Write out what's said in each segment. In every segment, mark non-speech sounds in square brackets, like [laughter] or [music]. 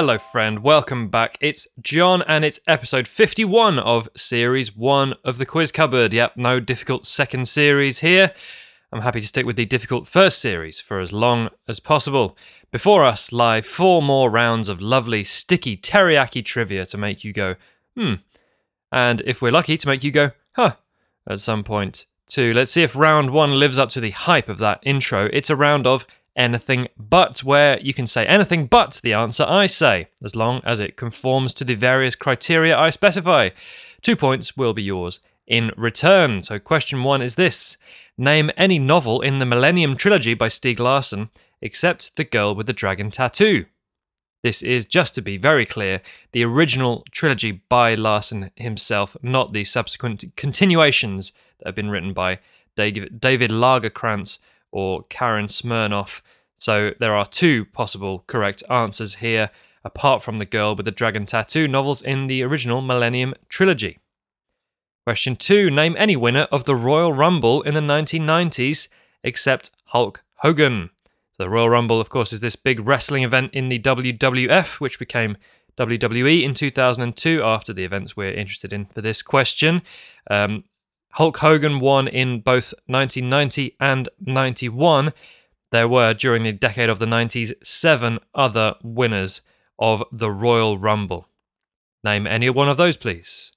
Hello, friend. Welcome back. It's Jon, and it's episode 51 of series one of the Quiz Cupboard. Yep, no difficult second series here. I'm happy to stick with the difficult first series for as long as possible. Before us lie four more rounds of lovely, sticky teriyaki trivia to make you go, hmm. And if we're lucky, to make you go, huh, at some point too. Let's see if round one lives up to the hype of that intro. It's a round of anything but, where you can say anything but the answer I say, as long as it conforms to the various criteria I specify. Two points will be yours in return. So, question one is this Name any novel in the Millennium Trilogy by Stieg Larsson except The Girl with the Dragon Tattoo. This is, just to be very clear, the original trilogy by Larsson himself, not the subsequent continuations that have been written by David Lagercrantz or Karin Smirnoff. So there are two possible correct answers here, apart from The Girl with the Dragon Tattoo novels in the original Millennium Trilogy. Question two Name any winner of the Royal Rumble in the 1990s except Hulk Hogan. So the Royal Rumble, of course, is this big wrestling event in the WWF, which became WWE in 2002 after the events we're interested in for this question. Um, Hulk Hogan won in both 1990 and 91. There were, during the decade of the 90s, seven other winners of the Royal Rumble. Name any one of those, please.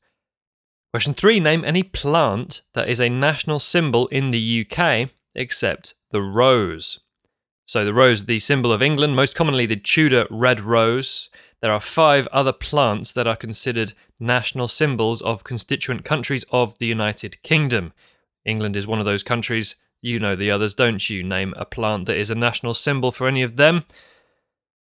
Question three Name any plant that is a national symbol in the UK except the rose. So, the rose, the symbol of England, most commonly the Tudor red rose. There are five other plants that are considered national symbols of constituent countries of the United Kingdom. England is one of those countries. You know the others, don't you? Name a plant that is a national symbol for any of them.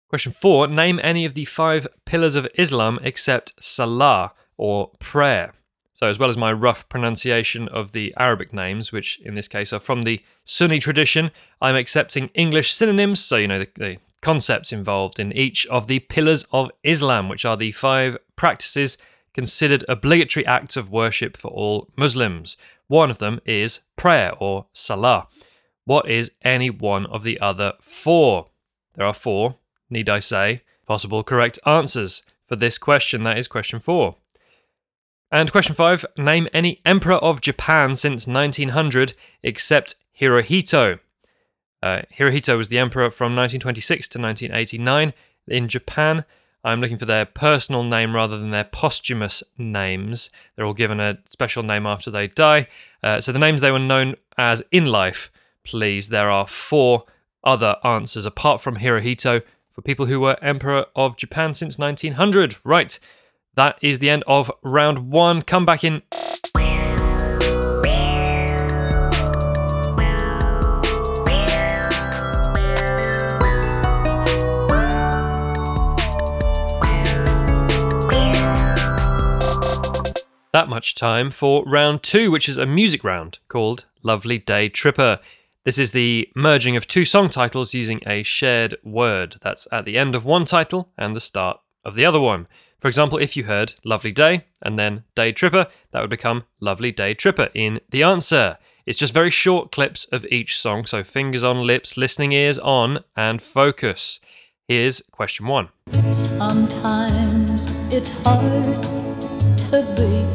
Question four Name any of the five pillars of Islam except Salah or prayer. So, as well as my rough pronunciation of the Arabic names, which in this case are from the Sunni tradition, I'm accepting English synonyms, so you know the, the concepts involved in each of the pillars of Islam, which are the five practices considered obligatory acts of worship for all Muslims. One of them is prayer or salah. What is any one of the other four? There are four, need I say, possible correct answers for this question. That is question four. And question five Name any emperor of Japan since 1900 except Hirohito. Uh, Hirohito was the emperor from 1926 to 1989 in Japan. I'm looking for their personal name rather than their posthumous names. They're all given a special name after they die. Uh, so the names they were known as in life, please. There are four other answers apart from Hirohito for people who were emperor of Japan since 1900. Right, that is the end of round one. Come back in that much time for round two, which is a music round called Lovely Day Tripper. This is the merging of two song titles using a shared word that's at the end of one title and the start of the other one. For example, if you heard Lovely Day and then Day Tripper, that would become Lovely Day Tripper in the answer. It's just very short clips of each song, so fingers on lips, listening ears on, and focus. Here's question one. Sometimes it's hard up this.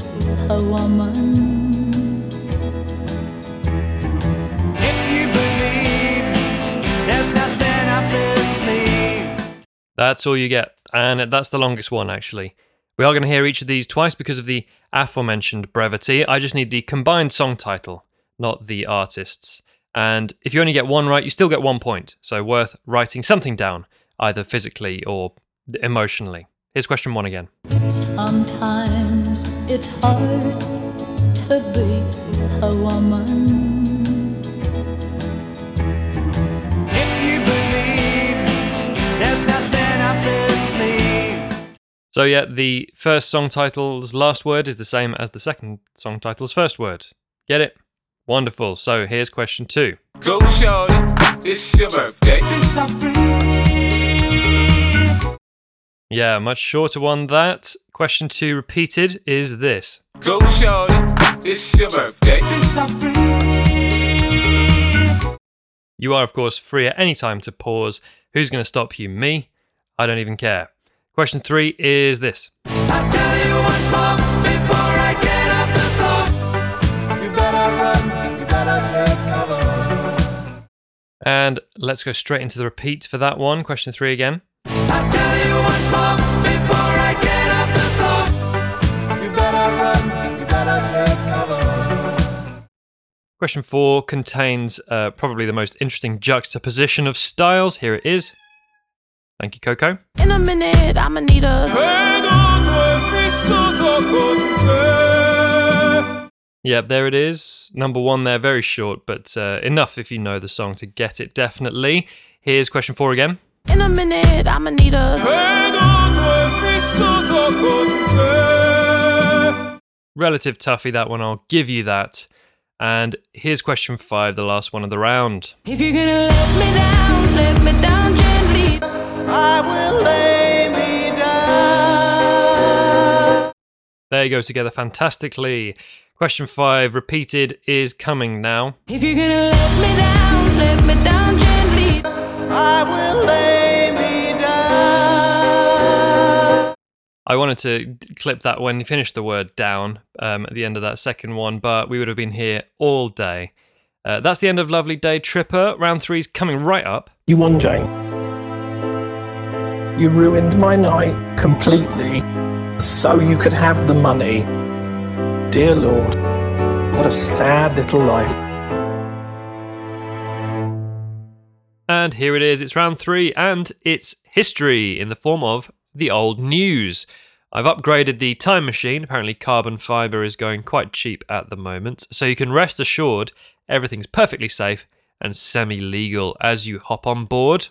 That's all you get, and that's the longest one, actually. We are going to hear each of these twice because of the aforementioned brevity. I just need the combined song title, not the artists. And if you only get one right, you still get one point, so worth writing something down, either physically or emotionally. Here's question one again. Sometimes it's hard to be a woman. If you believe there's nothing up this. So, yeah, the first song title's last word is the same as the second song title's first word. Get it? Wonderful. So, here's question two. Go shorty, it's your birthday. Drinks are free. Yeah, much shorter one that. Question two repeated is this. Go shorty, it's your birthday. Drinks are free. You are, of course, free at any time to pause. Who's going to stop you? Me? I don't even care. Question three is this. I tell you once more before I get off the floor. You better run, you better take cover. And let's go straight into the repeat for that one. Question three again. Question four contains uh, probably the most interesting juxtaposition of styles. Here it is. Thank you, Coco. In a minute, I'ma need a. Yep, there it is. Number one there, very short, but uh, enough if you know the song to get it, definitely. Here's question four again. In a minute, I'ma need a. Relative toughie, that one, I'll give you that. And here's question five, the last one of the round. If you're gonna let me down, let me down gently. I will lay me down. There you go, together fantastically. Question five, repeated, is coming now. If you're gonna let me down, let me down gently. I will lay I wanted to clip that when you finished the word down um, at the end of that second one, but we would have been here all day. Uh, that's the end of Lovely Day Tripper. Round three's coming right up. You won, Jane. You ruined my night completely so you could have the money. Dear Lord, what a sad little life. And here it is, it's round three, and it's history in the form of the old news. I've upgraded the time machine. Apparently, carbon fiber is going quite cheap at the moment, so you can rest assured everything's perfectly safe and semi legal as you hop on board.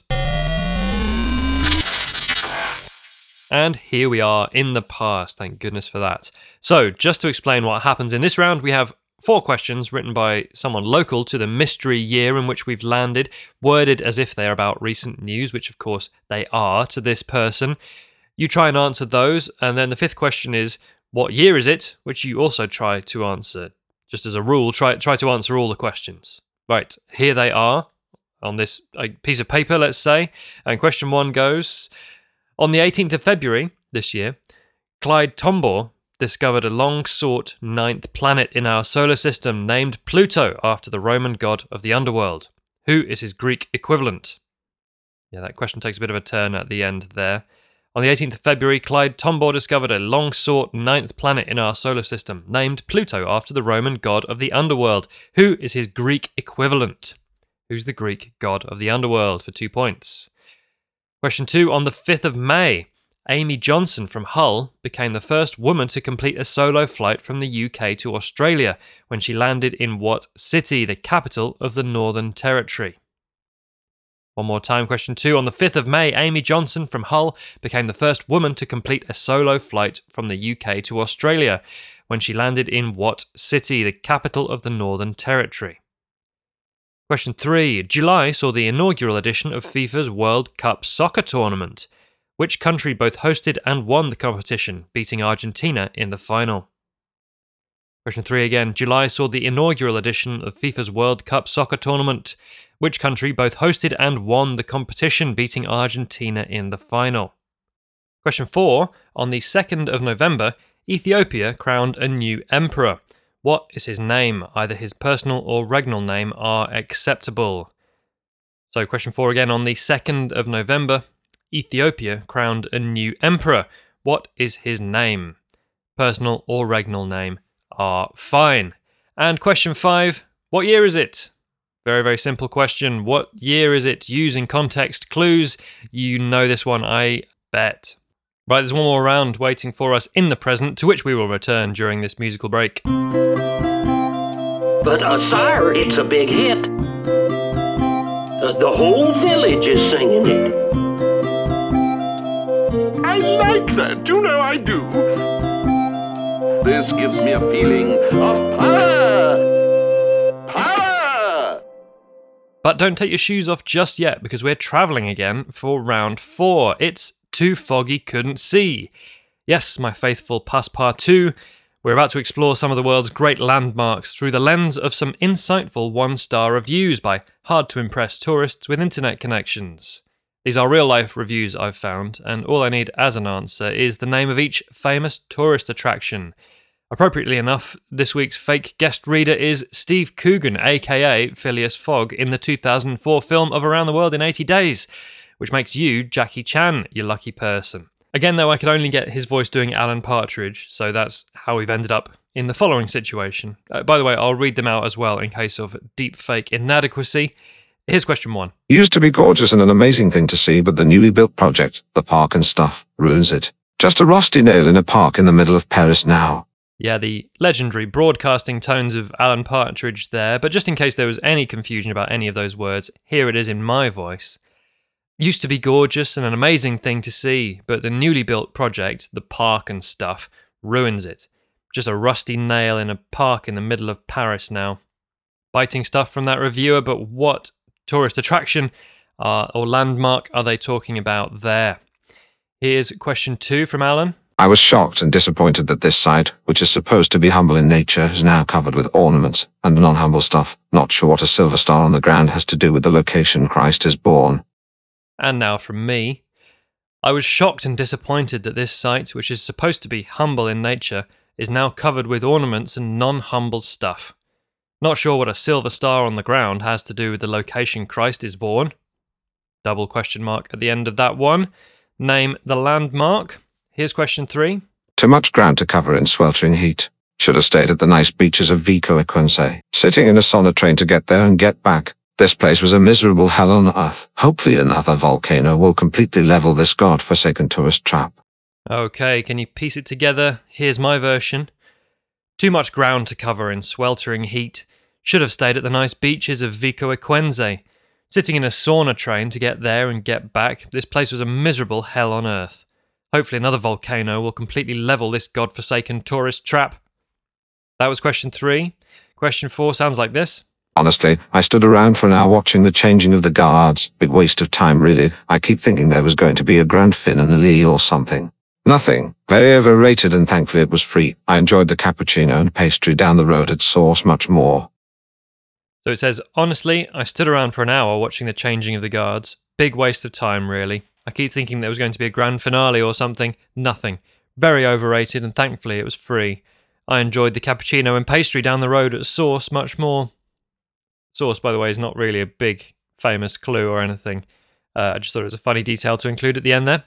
And here we are in the past, thank goodness for that. So, just to explain what happens in this round, we have four questions written by someone local to the mystery year in which we've landed, worded as if they are about recent news, which of course they are to this person. You try and answer those, and then the fifth question is, what year is it? Which you also try to answer. Just as a rule, try try to answer all the questions. Right, here they are on this piece of paper, let's say. And question one goes On the 18th of February this year, Clyde Tombaugh discovered a long sought ninth planet in our solar system named Pluto after the Roman god of the underworld. Who is his Greek equivalent? Yeah, that question takes a bit of a turn at the end there. On the 18th of February, Clyde Tombaugh discovered a long sought ninth planet in our solar system, named Pluto after the Roman god of the underworld. Who is his Greek equivalent? Who's the Greek god of the underworld? For two points. Question two On the 5th of May, Amy Johnson from Hull became the first woman to complete a solo flight from the UK to Australia when she landed in what city, the capital of the Northern Territory? One more time, question two. On the 5th of May, Amy Johnson from Hull became the first woman to complete a solo flight from the UK to Australia when she landed in what city, the capital of the Northern Territory? Question three. July saw the inaugural edition of FIFA's World Cup soccer tournament. Which country both hosted and won the competition, beating Argentina in the final? Question three again. July saw the inaugural edition of FIFA's World Cup soccer tournament. Which country both hosted and won the competition, beating Argentina in the final? Question four. On the 2nd of November, Ethiopia crowned a new emperor. What is his name? Either his personal or regnal name are acceptable. So, question four again. On the 2nd of November, Ethiopia crowned a new emperor. What is his name? Personal or regnal name are fine. And question five What year is it? Very, very simple question. What year is it? Using context clues. You know this one, I bet. Right, there's one more round waiting for us in the present, to which we will return during this musical break. But, uh, sire, it's a big hit. Uh, the whole village is singing it. I like that, you know I do. This gives me a feeling of power. Power! But don't take your shoes off just yet because we're travelling again for round four. It's Too Foggy Couldn't See. Yes, my faithful Passepartout, we're about to explore some of the world's great landmarks through the lens of some insightful one star reviews by hard to impress tourists with internet connections. These are real life reviews I've found, and all I need as an answer is the name of each famous tourist attraction. Appropriately enough, this week's fake guest reader is Steve Coogan, aka Phileas Fogg, in the 2004 film of Around the World in 80 Days, which makes you Jackie Chan, you lucky person. Again, though, I could only get his voice doing Alan Partridge, so that's how we've ended up in the following situation. Uh, by the way, I'll read them out as well in case of deep fake inadequacy. Here's question one. Used to be gorgeous and an amazing thing to see, but the newly built project, the park and stuff, ruins it. Just a rusty nail in a park in the middle of Paris now. Yeah, the legendary broadcasting tones of Alan Partridge there, but just in case there was any confusion about any of those words, here it is in my voice. Used to be gorgeous and an amazing thing to see, but the newly built project, the park and stuff, ruins it. Just a rusty nail in a park in the middle of Paris now. Biting stuff from that reviewer, but what tourist attraction uh, or landmark are they talking about there? Here's question two from Alan. I was shocked and disappointed that this site, which is supposed to be humble in nature, is now covered with ornaments and non-humble stuff. Not sure what a silver star on the ground has to do with the location Christ is born. And now from me. I was shocked and disappointed that this site, which is supposed to be humble in nature, is now covered with ornaments and non humble stuff. Not sure what a silver star on the ground has to do with the location Christ is born. Double question mark at the end of that one. Name the landmark. Here's question three. Too much ground to cover in sweltering heat. Should have stayed at the nice beaches of Vico Equense, sitting in a sauna train to get there and get back. This place was a miserable hell on earth. Hopefully another volcano will completely level this god-forsaken tourist trap. Okay, can you piece it together? Here's my version. Too much ground to cover in sweltering heat. Should have stayed at the nice beaches of Vico Equense. Sitting in a sauna train to get there and get back, this place was a miserable hell on earth. Hopefully, another volcano will completely level this god-forsaken tourist trap. That was question three. Question four sounds like this. Honestly, I stood around for an hour watching the changing of the guards. Big waste of time, really. I keep thinking there was going to be a Grand Fin and a Lee or something. Nothing. Very overrated and thankfully it was free. I enjoyed the cappuccino and pastry down the road at Source much more. So it says, honestly, I stood around for an hour watching the changing of the guards. Big waste of time, really. I keep thinking there was going to be a grand finale or something. Nothing. Very overrated, and thankfully it was free. I enjoyed the cappuccino and pastry down the road at Source much more. Source, by the way, is not really a big famous clue or anything. Uh, I just thought it was a funny detail to include at the end there.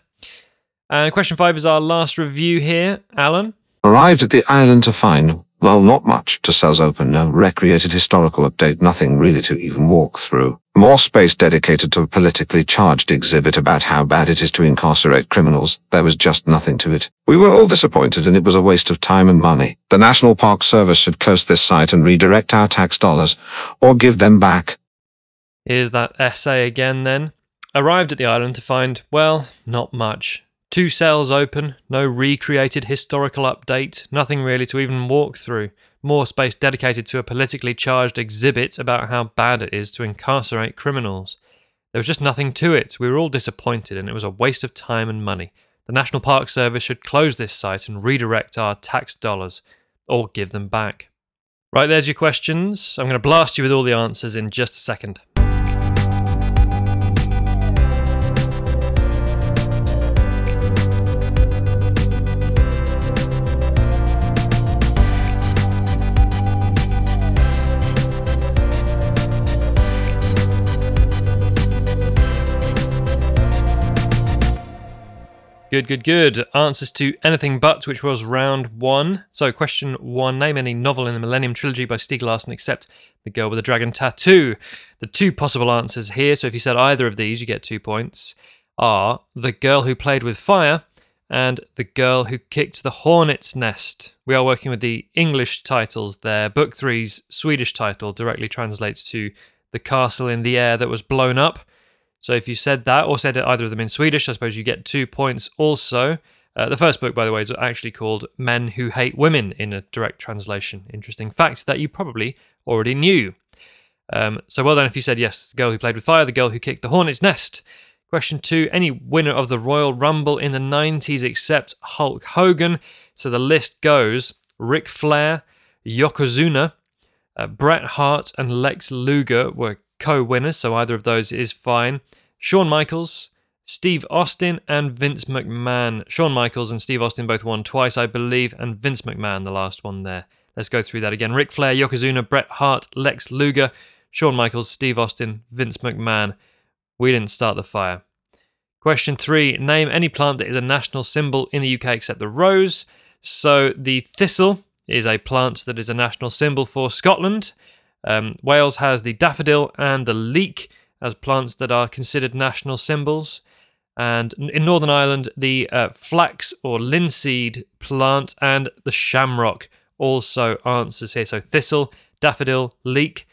And question five is our last review here. Alan? Arrived at the island to find, well, not much two cells open, no recreated historical update, nothing really to even walk through. More space dedicated to a politically charged exhibit about how bad it is to incarcerate criminals. There was just nothing to it. We were all disappointed and it was a waste of time and money. The National Park Service should close this site and redirect our tax dollars, or give them back. Here's that essay again then. Arrived at the island to find, well, not much. Two cells open, no recreated historical update, nothing really to even walk through. More space dedicated to a politically charged exhibit about how bad it is to incarcerate criminals. There was just nothing to it. We were all disappointed and it was a waste of time and money. The National Park Service should close this site and redirect our tax dollars, or give them back. Right, there's your questions. I'm going to blast you with all the answers in just a second. Good, good, good. Answers to anything but, which was round one. So, question one Name any novel in the Millennium Trilogy by Stieg Larsson except The Girl with the Dragon Tattoo. The two possible answers here, so if you said either of these, you get two points, are The Girl Who Played with Fire and The Girl Who Kicked the Hornet's Nest. We are working with the English titles there. Book three's Swedish title directly translates to The Castle in the Air That Was Blown Up. So if you said that or said either of them in Swedish, I suppose you get two points also. Uh, the first book, by the way, is actually called Men Who Hate Women in a direct translation. Interesting fact that you probably already knew. Um, so well done if you said yes, the girl who played with fire, the girl who kicked the hornet's nest. Question two Any winner of the Royal Rumble in the 90s except Hulk Hogan? So the list goes Ric Flair, Yokozuna, uh, Bret Hart, and Lex Luger were co winners, so either of those is fine. Shawn Michaels, Steve Austin, and Vince McMahon. Shawn Michaels and Steve Austin both won twice, I believe, and Vince McMahon, the last one there. Let's go through that again. Ric Flair, Yokozuna, Bret Hart, Lex Luger, Shawn Michaels, Steve Austin, Vince McMahon. We didn't start the fire. Question three Name any plant that is a national symbol in the UK except the rose. So the thistle is a plant that is a national symbol for Scotland. Um, Wales has the daffodil and the leek as plants that are considered national symbols. And in Northern Ireland, the uh, flax or linseed plant and the shamrock also answers here. So thistle, daffodil, leek,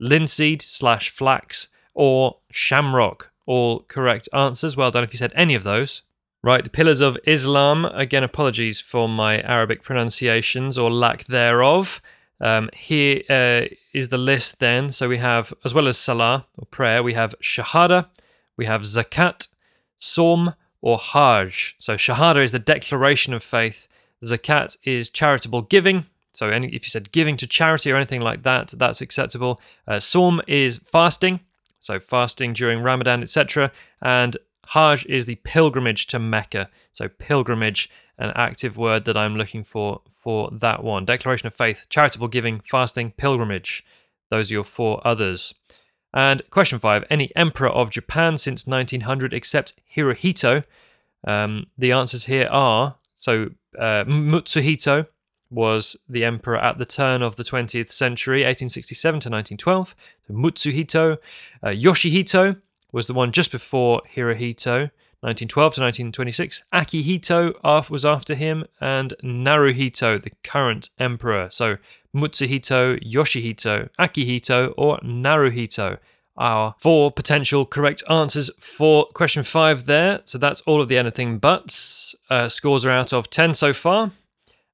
linseed slash flax, or shamrock. All correct answers. Well done if you said any of those. Right, the pillars of Islam. Again, apologies for my Arabic pronunciations or lack thereof. Um, here uh, is the list then. So we have, as well as Salah or prayer, we have Shahada, we have Zakat, Sawm, or Hajj. So Shahada is the declaration of faith. Zakat is charitable giving. So any, if you said giving to charity or anything like that, that's acceptable. Uh, is fasting. So fasting during Ramadan, etc. And Hajj is the pilgrimage to Mecca. So pilgrimage, an active word that I'm looking for for that one. Declaration of faith, charitable giving, fasting, pilgrimage. Those are your four others. And question five Any emperor of Japan since 1900 except Hirohito? Um, the answers here are so uh, Mutsuhito was the emperor at the turn of the 20th century, 1867 to 1912. So Mutsuhito. Uh, Yoshihito was the one just before Hirohito, 1912 to 1926. Akihito was after him, and Naruhito, the current emperor. So Mutsuhito, Yoshihito, Akihito, or Naruhito are four potential correct answers for question five there. So that's all of the anything buts. Uh, scores are out of 10 so far.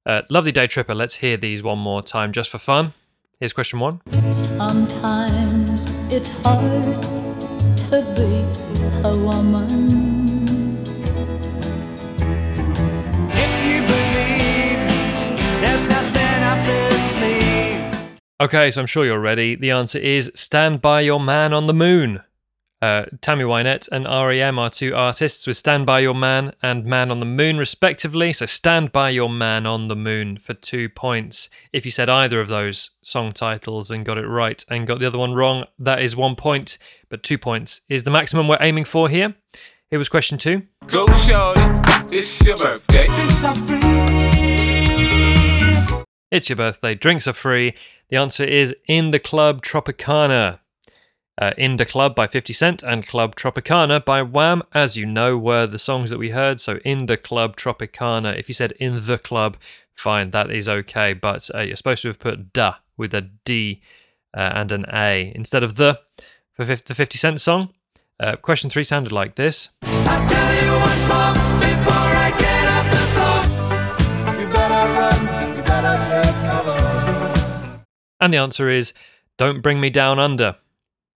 Uh, lovely day tripper. Let's hear these one more time just for fun. Here's question one. Sometimes it's hard to be a woman. Okay, so I'm sure you're ready. The answer is Stand By Your Man on the Moon. Uh, Tammy Wynette and REM are two artists with Stand By Your Man and Man on the Moon, respectively. So Stand By Your Man on the Moon for two points. If you said either of those song titles and got it right and got the other one wrong, that is one point, but two points is the maximum we're aiming for here. Here was question two. Go, shorty, it's your birthday. It's your birthday. Drinks are free. The answer is In the Club Tropicana. Uh, In the Club by 50 Cent and Club Tropicana by Wham, as you know, were the songs that we heard. So In the Club Tropicana. If you said In the Club, fine, that is okay. But uh, you're supposed to have put da with a D uh, and an A instead of the for 50, the 50 Cent song. Uh, question three sounded like this. And the answer is Don't Bring Me Down Under.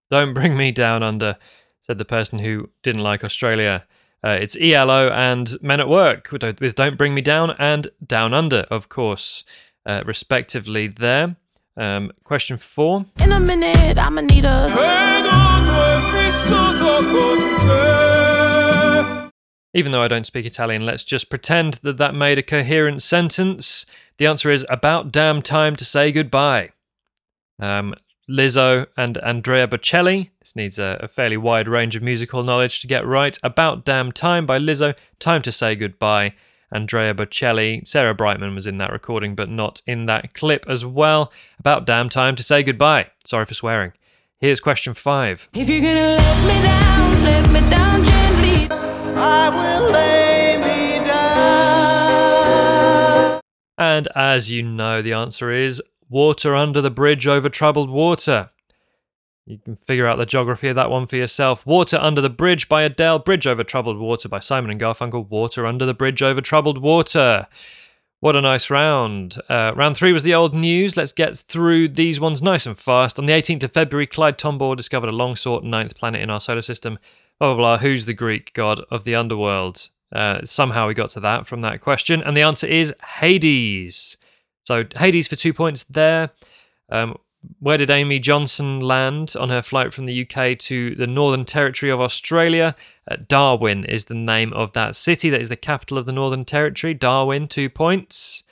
Don't Bring Me Down Under, said the person who didn't like Australia. Uh, it's ELO and Men at Work with Don't Bring Me Down and Down Under, of course, uh, respectively, there. Um, question four. In a minute, I'ma need a. Even though I don't speak Italian, let's just pretend that that made a coherent sentence. The answer is about damn time to say goodbye. Um, Lizzo and Andrea Bocelli. This needs a, a fairly wide range of musical knowledge to get right. About Damn Time by Lizzo. Time to Say Goodbye. Andrea Bocelli. Sarah Brightman was in that recording, but not in that clip as well. About Damn Time to Say Goodbye. Sorry for swearing. Here's question five. If you're gonna let me down, let me down gently. I will lay me down. And as you know, the answer is Water Under the Bridge Over Troubled Water. You can figure out the geography of that one for yourself. Water Under the Bridge by Adele, Bridge Over Troubled Water by Simon and Garfunkel, Water Under the Bridge Over Troubled Water. What a nice round. Uh, round three was the old news. Let's get through these ones nice and fast. On the 18th of February, Clyde Tombaugh discovered a long sought ninth planet in our solar system. Blah, blah, blah. Who's the Greek god of the underworld? Uh, somehow we got to that from that question. And the answer is Hades. So Hades for two points there. Um, where did Amy Johnson land on her flight from the UK to the Northern Territory of Australia? Uh, Darwin is the name of that city. That is the capital of the Northern Territory. Darwin, two points.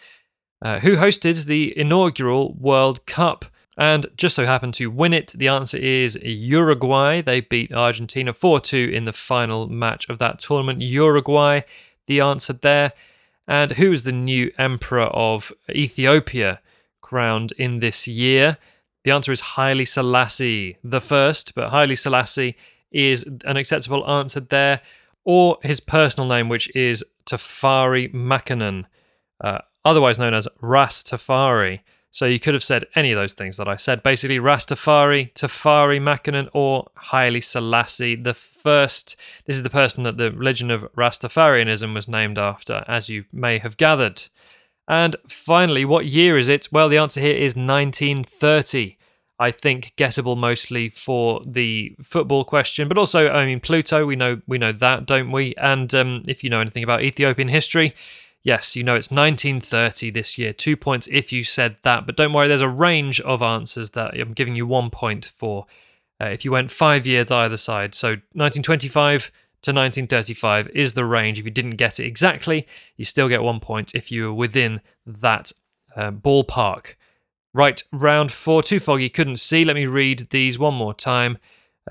Uh, who hosted the inaugural World Cup? and just so happened to win it. The answer is Uruguay. They beat Argentina 4 2 in the final match of that tournament. Uruguay, the answer there. And who is the new emperor of Ethiopia crowned in this year? The answer is Haile Selassie the first, but Haile Selassie is an acceptable answer there, or his personal name, which is Tafari Makonnen, uh, otherwise known as Ras Tafari. So you could have said any of those things that I said. Basically, Rastafari, Tafari Makonnen, or Haile Selassie the first. This is the person that the religion of Rastafarianism was named after, as you may have gathered. And finally, what year is it? Well, the answer here is 1930. I think gettable mostly for the football question, but also, I mean, Pluto. We know we know that, don't we? And um, if you know anything about Ethiopian history, Yes, you know it's 1930 this year. Two points if you said that. But don't worry, there's a range of answers that I'm giving you one point for uh, if you went five years either side. So 1925 to 1935 is the range. If you didn't get it exactly, you still get one point if you were within that uh, ballpark. Right, round four, too foggy, couldn't see. Let me read these one more time.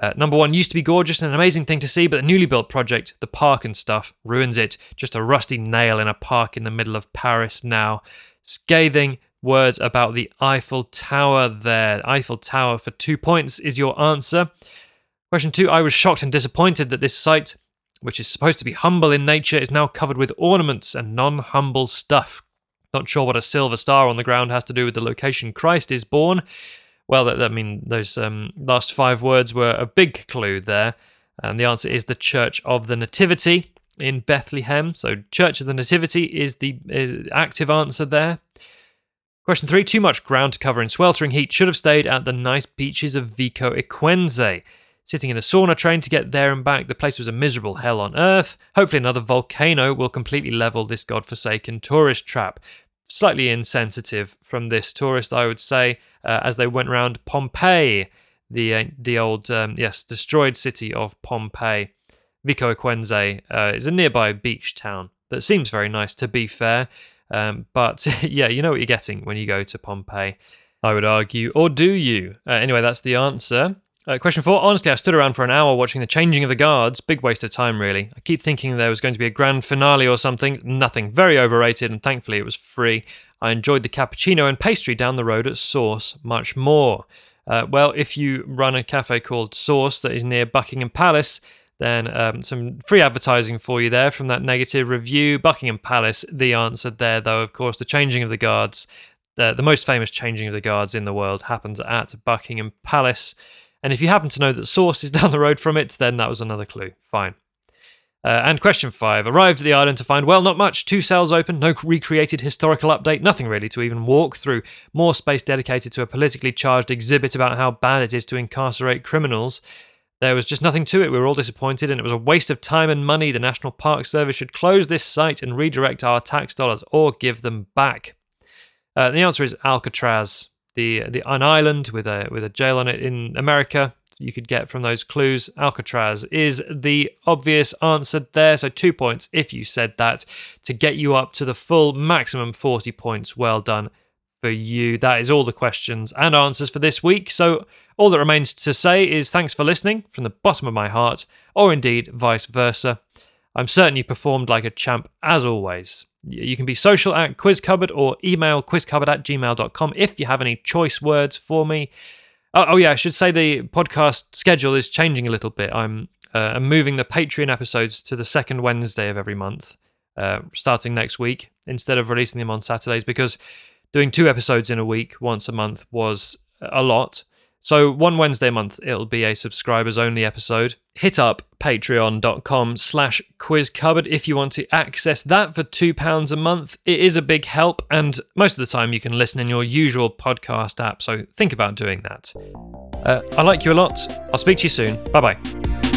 Uh, number one used to be gorgeous and an amazing thing to see, but the newly built project, the park and stuff, ruins it. Just a rusty nail in a park in the middle of Paris now. Scathing words about the Eiffel Tower there. Eiffel Tower for two points is your answer. Question two I was shocked and disappointed that this site, which is supposed to be humble in nature, is now covered with ornaments and non humble stuff. Not sure what a silver star on the ground has to do with the location Christ is born. Well, I mean, those um, last five words were a big clue there. And the answer is the Church of the Nativity in Bethlehem. So, Church of the Nativity is the active answer there. Question three Too much ground to cover in sweltering heat. Should have stayed at the nice beaches of Vico Equense. Sitting in a sauna train to get there and back, the place was a miserable hell on earth. Hopefully, another volcano will completely level this godforsaken tourist trap slightly insensitive from this tourist, I would say, uh, as they went around Pompeii, the uh, the old um, yes destroyed city of Pompeii. Vico Equense uh, is a nearby beach town that seems very nice, to be fair. Um, but [laughs] yeah, you know what you're getting when you go to Pompeii, I would argue, or do you? Uh, anyway, that's the answer. Uh, question four. Honestly, I stood around for an hour watching the changing of the guards. Big waste of time, really. I keep thinking there was going to be a grand finale or something. Nothing. Very overrated, and thankfully it was free. I enjoyed the cappuccino and pastry down the road at Source much more. Uh, well, if you run a cafe called Source that is near Buckingham Palace, then um, some free advertising for you there from that negative review. Buckingham Palace, the answer there, though, of course, the changing of the guards. Uh, the most famous changing of the guards in the world happens at Buckingham Palace. And if you happen to know that Source is [laughs] down the road from it, then that was another clue. Fine. Uh, and question five arrived at the island to find, well, not much. Two cells open, no recreated historical update, nothing really to even walk through. More space dedicated to a politically charged exhibit about how bad it is to incarcerate criminals. There was just nothing to it. We were all disappointed, and it was a waste of time and money. The National Park Service should close this site and redirect our tax dollars or give them back. Uh, the answer is Alcatraz the the an island with a with a jail on it in America. You could get from those clues. Alcatraz is the obvious answer there. So two points if you said that to get you up to the full maximum forty points. Well done for you. That is all the questions and answers for this week. So all that remains to say is thanks for listening from the bottom of my heart, or indeed vice versa. I'm certain you performed like a champ as always. You can be social at quizcupboard or email quizcupboard at gmail.com if you have any choice words for me. Oh, oh yeah, I should say the podcast schedule is changing a little bit. I'm uh, moving the Patreon episodes to the second Wednesday of every month, uh, starting next week, instead of releasing them on Saturdays, because doing two episodes in a week once a month was a lot. So one Wednesday a month, it'll be a subscribers only episode. Hit up patreon.com slash quizcupboard if you want to access that for £2 a month. It is a big help, and most of the time you can listen in your usual podcast app, so think about doing that. Uh, I like you a lot. I'll speak to you soon. Bye bye.